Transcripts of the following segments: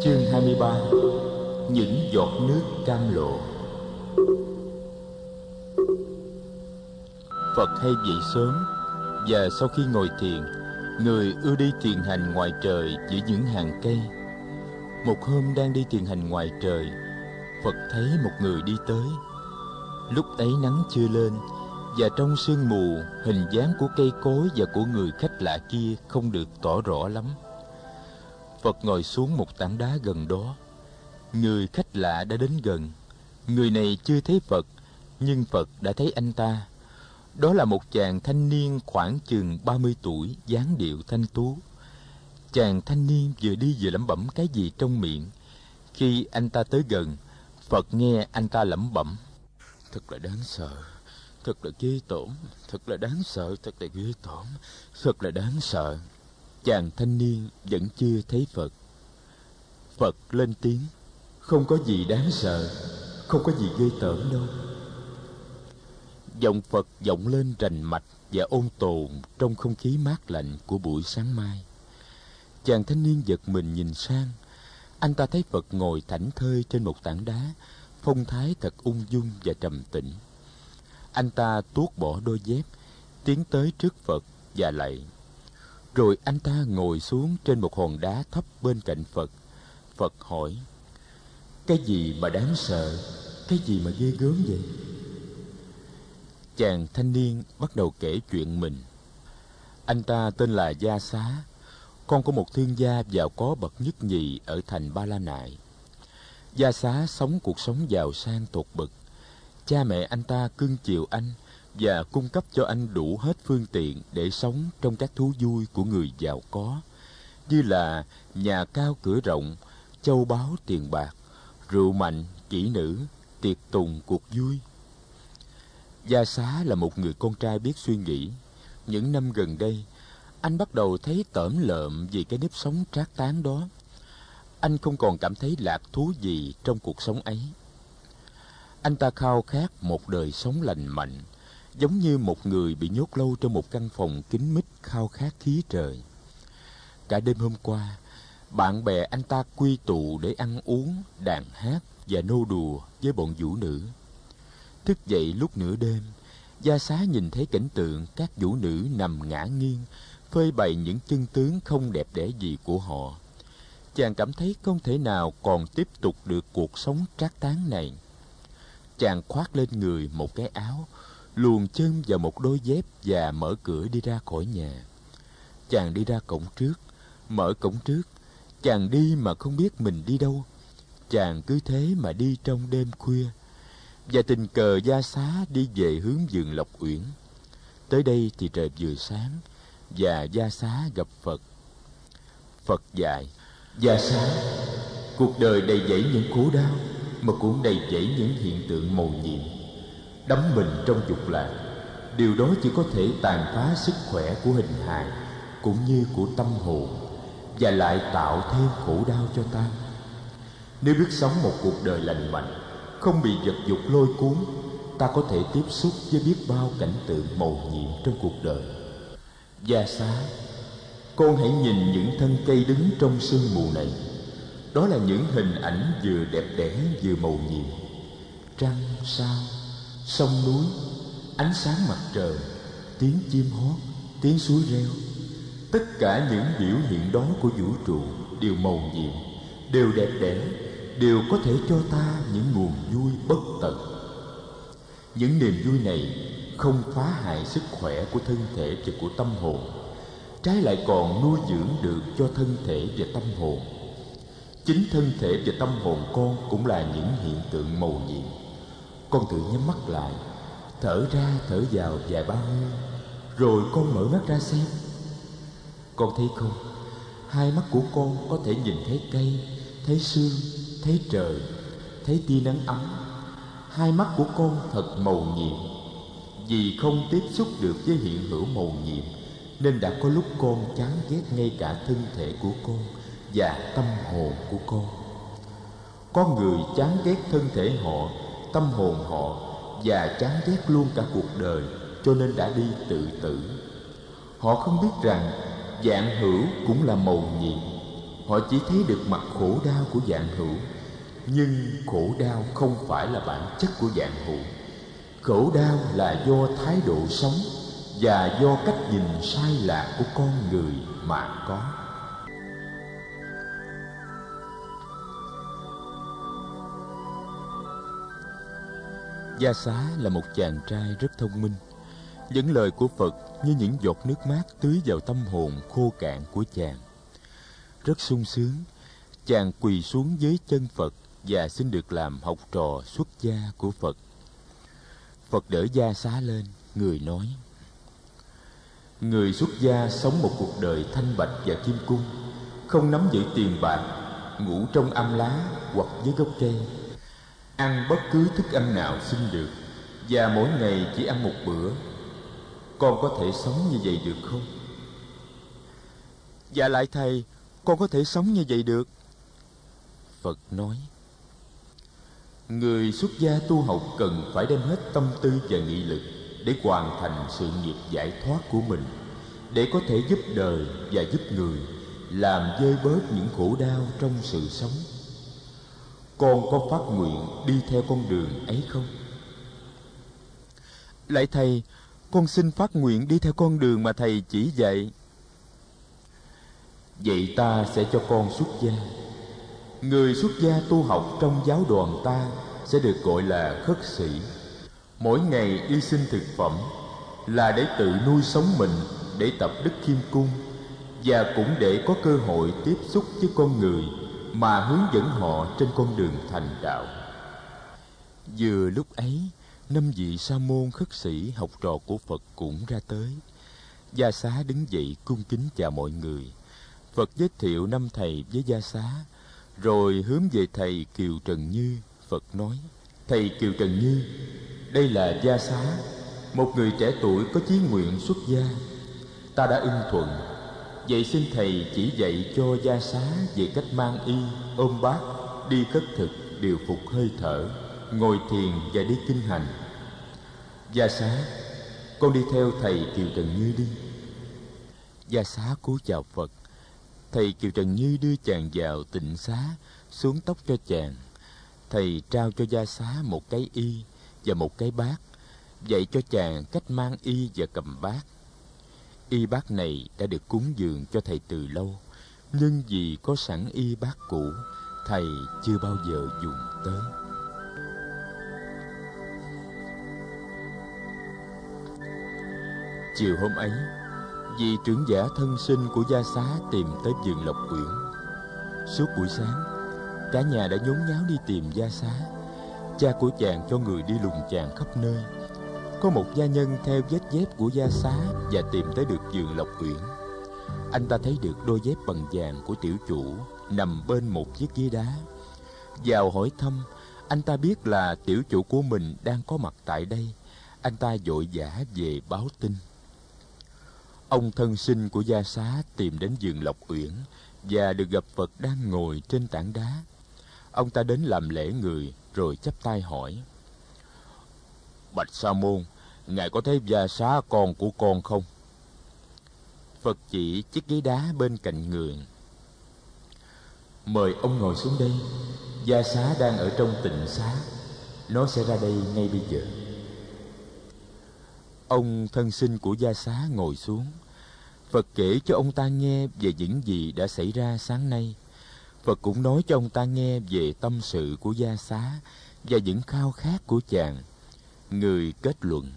Chương 23 Những giọt nước cam lộ. Phật hay dậy sớm Và sau khi ngồi thiền, Người ưa đi thiền hành ngoài trời giữa những hàng cây. Một hôm đang đi thiền hành ngoài trời, Phật thấy một người đi tới. Lúc ấy nắng chưa lên Và trong sương mù, Hình dáng của cây cối và của người khách lạ kia Không được tỏ rõ lắm. Phật ngồi xuống một tảng đá gần đó. Người khách lạ đã đến gần. Người này chưa thấy Phật, nhưng Phật đã thấy anh ta. Đó là một chàng thanh niên khoảng chừng 30 tuổi, dáng điệu thanh tú. Chàng thanh niên vừa đi vừa lẩm bẩm cái gì trong miệng. Khi anh ta tới gần, Phật nghe anh ta lẩm bẩm. Thật là đáng sợ, thật là ghê tởm, thật là đáng sợ, thật là ghê tởm, thật là đáng sợ chàng thanh niên vẫn chưa thấy phật. Phật lên tiếng, không có gì đáng sợ, không có gì ghê tởm đâu. Giọng phật vọng lên rành mạch và ôn tồn trong không khí mát lạnh của buổi sáng mai. Chàng thanh niên giật mình nhìn sang. Anh ta thấy phật ngồi thảnh thơi trên một tảng đá, phong thái thật ung dung và trầm tĩnh. Anh ta tuốt bỏ đôi dép, tiến tới trước phật và lạy rồi anh ta ngồi xuống trên một hòn đá thấp bên cạnh Phật. Phật hỏi, Cái gì mà đáng sợ, cái gì mà ghê gớm vậy? Chàng thanh niên bắt đầu kể chuyện mình. Anh ta tên là Gia Xá, con của một thương gia giàu có bậc nhất nhì ở thành Ba La Nại. Gia Xá sống cuộc sống giàu sang tột bậc. Cha mẹ anh ta cưng chiều anh và cung cấp cho anh đủ hết phương tiện để sống trong các thú vui của người giàu có, như là nhà cao cửa rộng, châu báu tiền bạc, rượu mạnh, kỹ nữ, tiệc tùng, cuộc vui. Gia xá là một người con trai biết suy nghĩ. Những năm gần đây, anh bắt đầu thấy tởm lợm vì cái nếp sống trác tán đó. Anh không còn cảm thấy lạc thú gì trong cuộc sống ấy. Anh ta khao khát một đời sống lành mạnh giống như một người bị nhốt lâu trong một căn phòng kín mít khao khát khí trời. Cả đêm hôm qua, bạn bè anh ta quy tụ để ăn uống, đàn hát và nô đùa với bọn vũ nữ. Thức dậy lúc nửa đêm, Gia Xá nhìn thấy cảnh tượng các vũ nữ nằm ngã nghiêng, phơi bày những chân tướng không đẹp đẽ gì của họ. Chàng cảm thấy không thể nào còn tiếp tục được cuộc sống trác tán này. Chàng khoác lên người một cái áo, luồn chân vào một đôi dép và mở cửa đi ra khỏi nhà. Chàng đi ra cổng trước, mở cổng trước. Chàng đi mà không biết mình đi đâu. Chàng cứ thế mà đi trong đêm khuya. Và tình cờ gia xá đi về hướng vườn lộc uyển. Tới đây thì trời vừa sáng và gia xá gặp phật. Phật dạy, gia xá, cuộc đời đầy dẫy những khổ đau, mà cũng đầy dẫy những hiện tượng màu nhiệm đắm mình trong dục lạc. Điều đó chỉ có thể tàn phá sức khỏe của hình hài cũng như của tâm hồn và lại tạo thêm khổ đau cho ta. Nếu biết sống một cuộc đời lành mạnh, không bị vật dục lôi cuốn, ta có thể tiếp xúc với biết bao cảnh tượng màu nhiệm trong cuộc đời. Gia xá, con hãy nhìn những thân cây đứng trong sương mù này. Đó là những hình ảnh vừa đẹp đẽ vừa màu nhiệm. Trăng sao? Sông núi, ánh sáng mặt trời, tiếng chim hót, tiếng suối reo. Tất cả những biểu hiện đó của vũ trụ đều màu nhiệm, đều đẹp đẽ, đều có thể cho ta những nguồn vui bất tận. Những niềm vui này không phá hại sức khỏe của thân thể và của tâm hồn, trái lại còn nuôi dưỡng được cho thân thể và tâm hồn. Chính thân thể và tâm hồn con cũng là những hiện tượng màu nhiệm con tự nhắm mắt lại, thở ra thở vào vài ba hơi, rồi con mở mắt ra xem. Con thấy không? Hai mắt của con có thể nhìn thấy cây, thấy sương, thấy trời, thấy tia nắng ấm. Hai mắt của con thật màu nhiệm. Vì không tiếp xúc được với hiện hữu màu nhiệm, nên đã có lúc con chán ghét ngay cả thân thể của con và tâm hồn của con. Có người chán ghét thân thể họ tâm hồn họ và chán ghét luôn cả cuộc đời, cho nên đã đi tự tử. Họ không biết rằng dạng hữu cũng là màu nhiệm. Họ chỉ thấy được mặt khổ đau của dạng hữu, nhưng khổ đau không phải là bản chất của dạng hữu. Khổ đau là do thái độ sống và do cách nhìn sai lạc của con người mà có. Gia xá là một chàng trai rất thông minh. Những lời của phật như những giọt nước mát tưới vào tâm hồn khô cạn của chàng. Rất sung sướng, chàng quỳ xuống dưới chân phật và xin được làm học trò xuất gia của phật. Phật đỡ gia xá lên, người nói, người xuất gia sống một cuộc đời thanh bạch và kim cung, không nắm giữ tiền bạc, ngủ trong am lá hoặc dưới gốc cây ăn bất cứ thức ăn nào xin được, và mỗi ngày chỉ ăn một bữa. Con có thể sống như vậy được không? Dạ lại thầy, con có thể sống như vậy được. Phật nói, người xuất gia tu học cần phải đem hết tâm tư và nghị lực để hoàn thành sự nghiệp giải thoát của mình, để có thể giúp đời và giúp người làm vơi bớt những khổ đau trong sự sống con có phát nguyện đi theo con đường ấy không? Lại thầy, con xin phát nguyện đi theo con đường mà thầy chỉ dạy. Vậy ta sẽ cho con xuất gia. Người xuất gia tu học trong giáo đoàn ta sẽ được gọi là khất sĩ. Mỗi ngày đi xin thực phẩm là để tự nuôi sống mình, để tập đức khiêm cung và cũng để có cơ hội tiếp xúc với con người mà hướng dẫn họ trên con đường thành đạo. Vừa lúc ấy, năm vị sa môn khất sĩ học trò của phật cũng ra tới. Gia xá đứng dậy cung kính chào mọi người. Phật giới thiệu năm thầy với gia xá, rồi hướng về thầy kiều trần như. Phật nói, thầy kiều trần như, đây là gia xá, một người trẻ tuổi có chí nguyện xuất gia. Ta đã ưng thuận vậy xin thầy chỉ dạy cho gia xá về cách mang y, ôm bát, đi cất thực, điều phục hơi thở, ngồi thiền và đi kinh hành. Gia xá, con đi theo thầy kiều trần như đi. Gia xá cúi chào phật. Thầy kiều trần như đưa chàng vào tịnh xá, xuống tóc cho chàng. Thầy trao cho gia xá một cái y và một cái bát, dạy cho chàng cách mang y và cầm bát y bác này đã được cúng dường cho thầy từ lâu. Nhưng vì có sẵn y bác cũ thầy chưa bao giờ dùng tới. Chiều hôm ấy vị trưởng giả thân sinh của gia xá tìm tới vườn lộc quyển, suốt buổi sáng cả nhà đã nhốn nháo đi tìm gia xá. Cha của chàng cho người đi lùng chàng khắp nơi có một gia nhân theo vết dép của gia xá và tìm tới được giường lộc uyển. Anh ta thấy được đôi dép bằng vàng của tiểu chủ nằm bên một chiếc ghế đá. Vào hỏi thăm, anh ta biết là tiểu chủ của mình đang có mặt tại đây. Anh ta vội vã về báo tin. Ông thân sinh của gia xá tìm đến giường lộc uyển và được gặp phật đang ngồi trên tảng đá. Ông ta đến làm lễ người rồi chắp tay hỏi bạch sa môn ngài có thấy gia xá con của con không? Phật chỉ chiếc ghế đá bên cạnh người. Mời ông ngồi xuống đây. Gia xá đang ở trong tịnh xá. Nó sẽ ra đây ngay bây giờ. Ông thân sinh của gia xá ngồi xuống. Phật kể cho ông ta nghe về những gì đã xảy ra sáng nay. Phật cũng nói cho ông ta nghe về tâm sự của gia xá và những khao khát của chàng người kết luận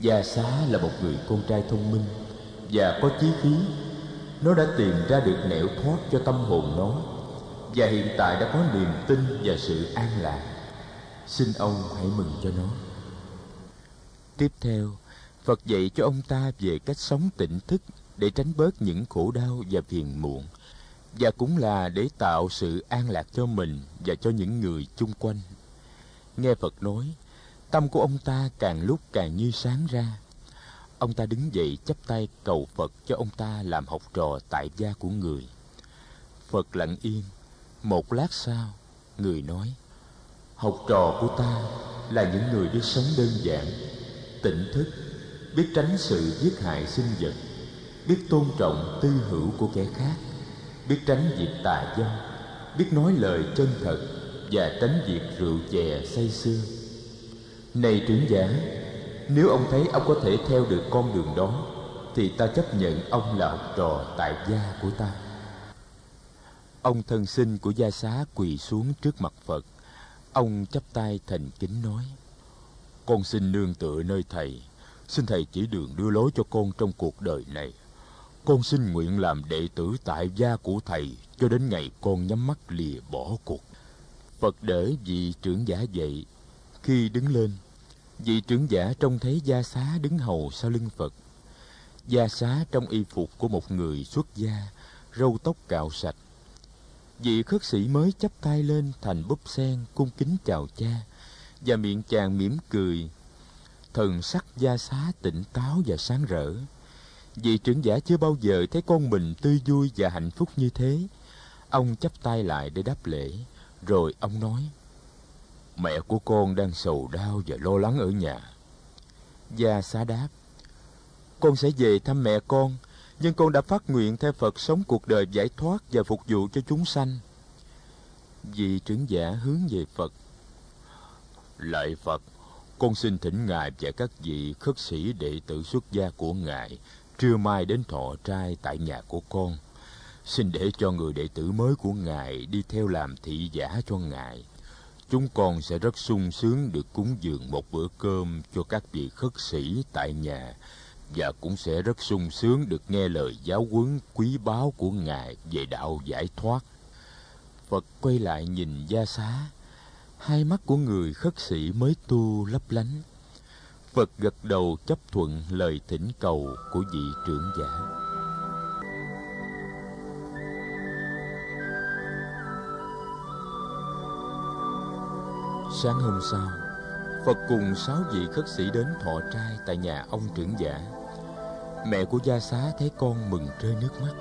gia xá là một người con trai thông minh và có chí khí. Nó đã tìm ra được nẻo thoát cho tâm hồn nó và hiện tại đã có niềm tin và sự an lạc. Xin ông hãy mừng cho nó. Tiếp theo, phật dạy cho ông ta về cách sống tỉnh thức để tránh bớt những khổ đau và phiền muộn và cũng là để tạo sự an lạc cho mình và cho những người chung quanh. Nghe phật nói tâm của ông ta càng lúc càng như sáng ra. Ông ta đứng dậy chắp tay cầu phật cho ông ta làm học trò tại gia của người. Phật lặng yên một lát sau, người nói, học trò của ta là những người biết sống đơn giản, tỉnh thức, biết tránh sự giết hại sinh vật, biết tôn trọng tư hữu của kẻ khác, biết tránh việc tà dâm, biết nói lời chân thật và tránh việc rượu chè say sưa này trưởng giả, nếu ông thấy ông có thể theo được con đường đó, thì ta chấp nhận ông là học trò tại gia của ta. Ông thân sinh của gia xá quỳ xuống trước mặt phật. Ông chắp tay thành kính nói, con xin nương tựa nơi thầy. Xin thầy chỉ đường đưa lối cho con trong cuộc đời này. Con xin nguyện làm đệ tử tại gia của thầy cho đến ngày con nhắm mắt lìa bỏ cuộc. Phật đỡ vị trưởng giả dậy khi đứng lên, vị trưởng giả trông thấy gia xá đứng hầu sau lưng phật. Gia xá trong y phục của một người xuất gia, râu tóc cạo sạch. Vị khất sĩ mới chắp tay lên thành búp sen cung kính chào cha và miệng chàng mỉm cười. Thần sắc gia xá tỉnh táo và sáng rỡ. Vị trưởng giả chưa bao giờ thấy con mình tươi vui và hạnh phúc như thế. Ông chắp tay lại để đáp lễ, rồi ông nói mẹ của con đang sầu đau và lo lắng ở nhà. Gia xá đáp, con sẽ về thăm mẹ con, nhưng con đã phát nguyện theo phật sống cuộc đời giải thoát và phục vụ cho chúng sanh. Vị trưởng giả hướng về phật, lạy phật, con xin thỉnh ngài và các vị khất sĩ đệ tử xuất gia của ngài trưa mai đến thọ trai tại nhà của con. Xin để cho người đệ tử mới của ngài đi theo làm thị giả cho ngài chúng con sẽ rất sung sướng được cúng dường một bữa cơm cho các vị khất sĩ tại nhà và cũng sẽ rất sung sướng được nghe lời giáo huấn quý báu của ngài về đạo giải thoát. Phật quay lại nhìn gia xá. Hai mắt của người khất sĩ mới tu lấp lánh. Phật gật đầu chấp thuận lời thỉnh cầu của vị trưởng giả. Sáng hôm sau, phật cùng sáu vị khất sĩ đến thọ trai tại nhà ông trưởng giả. Mẹ của gia xá thấy con mừng rơi nước mắt.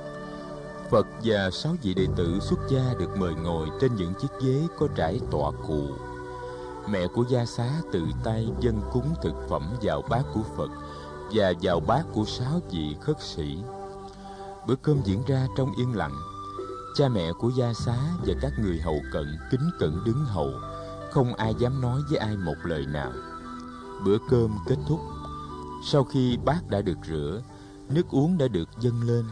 Phật và sáu vị đệ tử xuất gia được mời ngồi trên những chiếc ghế có trải tọa cụ. Mẹ của gia xá tự tay dâng cúng thực phẩm vào bát của phật và vào bát của sáu vị khất sĩ. Bữa cơm diễn ra trong yên lặng. Cha mẹ của gia xá và các người hầu cận kính cẩn đứng hầu không ai dám nói với ai một lời nào. Bữa cơm kết thúc. Sau khi bát đã được rửa, nước uống đã được dâng lên,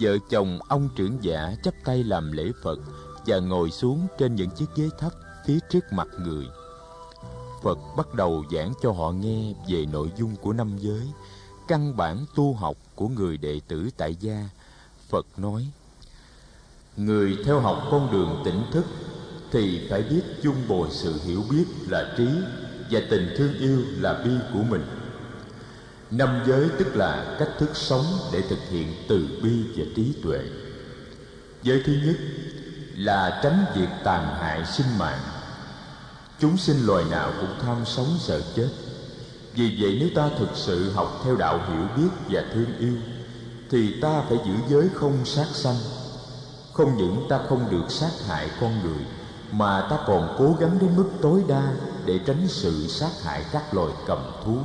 vợ chồng ông trưởng giả chắp tay làm lễ phật và ngồi xuống trên những chiếc ghế thấp phía trước mặt người. Phật bắt đầu giảng cho họ nghe về nội dung của năm giới, căn bản tu học của người đệ tử tại gia. Phật nói, người theo học con đường tỉnh thức thì phải biết chung bồi sự hiểu biết là trí và tình thương yêu là bi của mình. Năm giới tức là cách thức sống để thực hiện từ bi và trí tuệ. Giới thứ nhất là tránh việc tàn hại sinh mạng. Chúng sinh loài nào cũng tham sống sợ chết. Vì vậy nếu ta thực sự học theo đạo hiểu biết và thương yêu, thì ta phải giữ giới không sát sanh. Không những ta không được sát hại con người mà ta còn cố gắng đến mức tối đa để tránh sự sát hại các loài cầm thú.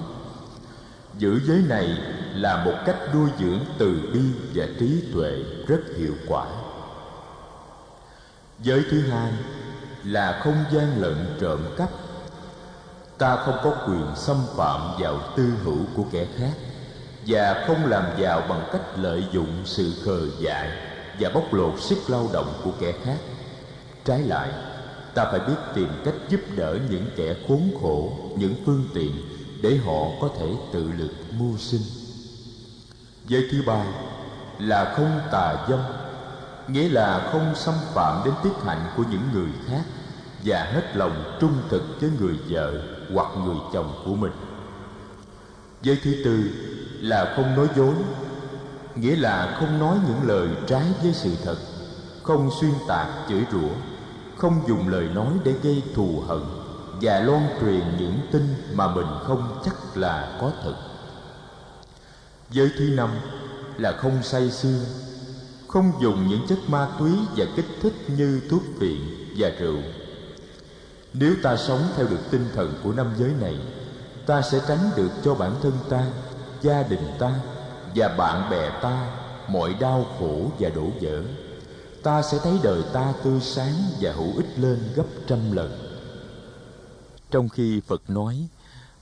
Giữ giới này là một cách nuôi dưỡng từ bi và trí tuệ rất hiệu quả. Giới thứ hai là không gian lận trộm cắp. Ta không có quyền xâm phạm vào tư hữu của kẻ khác và không làm giàu bằng cách lợi dụng sự khờ dại và bóc lột sức lao động của kẻ khác. Trái lại ta phải biết tìm cách giúp đỡ những kẻ khốn khổ, những phương tiện để họ có thể tự lực mưu sinh. Giới thứ ba là không tà dâm, nghĩa là không xâm phạm đến tiết hạnh của những người khác và hết lòng trung thực với người vợ hoặc người chồng của mình. Giới thứ tư là không nói dối, nghĩa là không nói những lời trái với sự thật, không xuyên tạc chửi rủa không dùng lời nói để gây thù hận và loan truyền những tin mà mình không chắc là có thật. Giới thứ năm là không say sưa không dùng những chất ma túy và kích thích như thuốc phiện và rượu. Nếu ta sống theo được tinh thần của năm giới này, ta sẽ tránh được cho bản thân ta, gia đình ta và bạn bè ta mọi đau khổ và đổ vỡ ta sẽ thấy đời ta tươi sáng và hữu ích lên gấp trăm lần. Trong khi phật nói,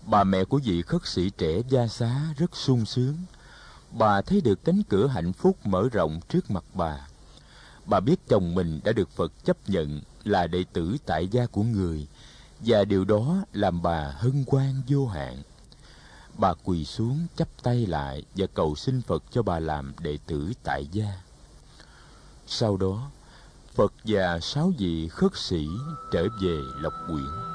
bà mẹ của vị khất sĩ trẻ gia xá rất sung sướng. Bà thấy được cánh cửa hạnh phúc mở rộng trước mặt bà. Bà biết chồng mình đã được phật chấp nhận là đệ tử tại gia của người, và điều đó làm bà hân hoan vô hạn. Bà quỳ xuống, chắp tay lại và cầu xin phật cho bà làm đệ tử tại gia sau đó phật và sáu vị khất sĩ trở về lộc quyển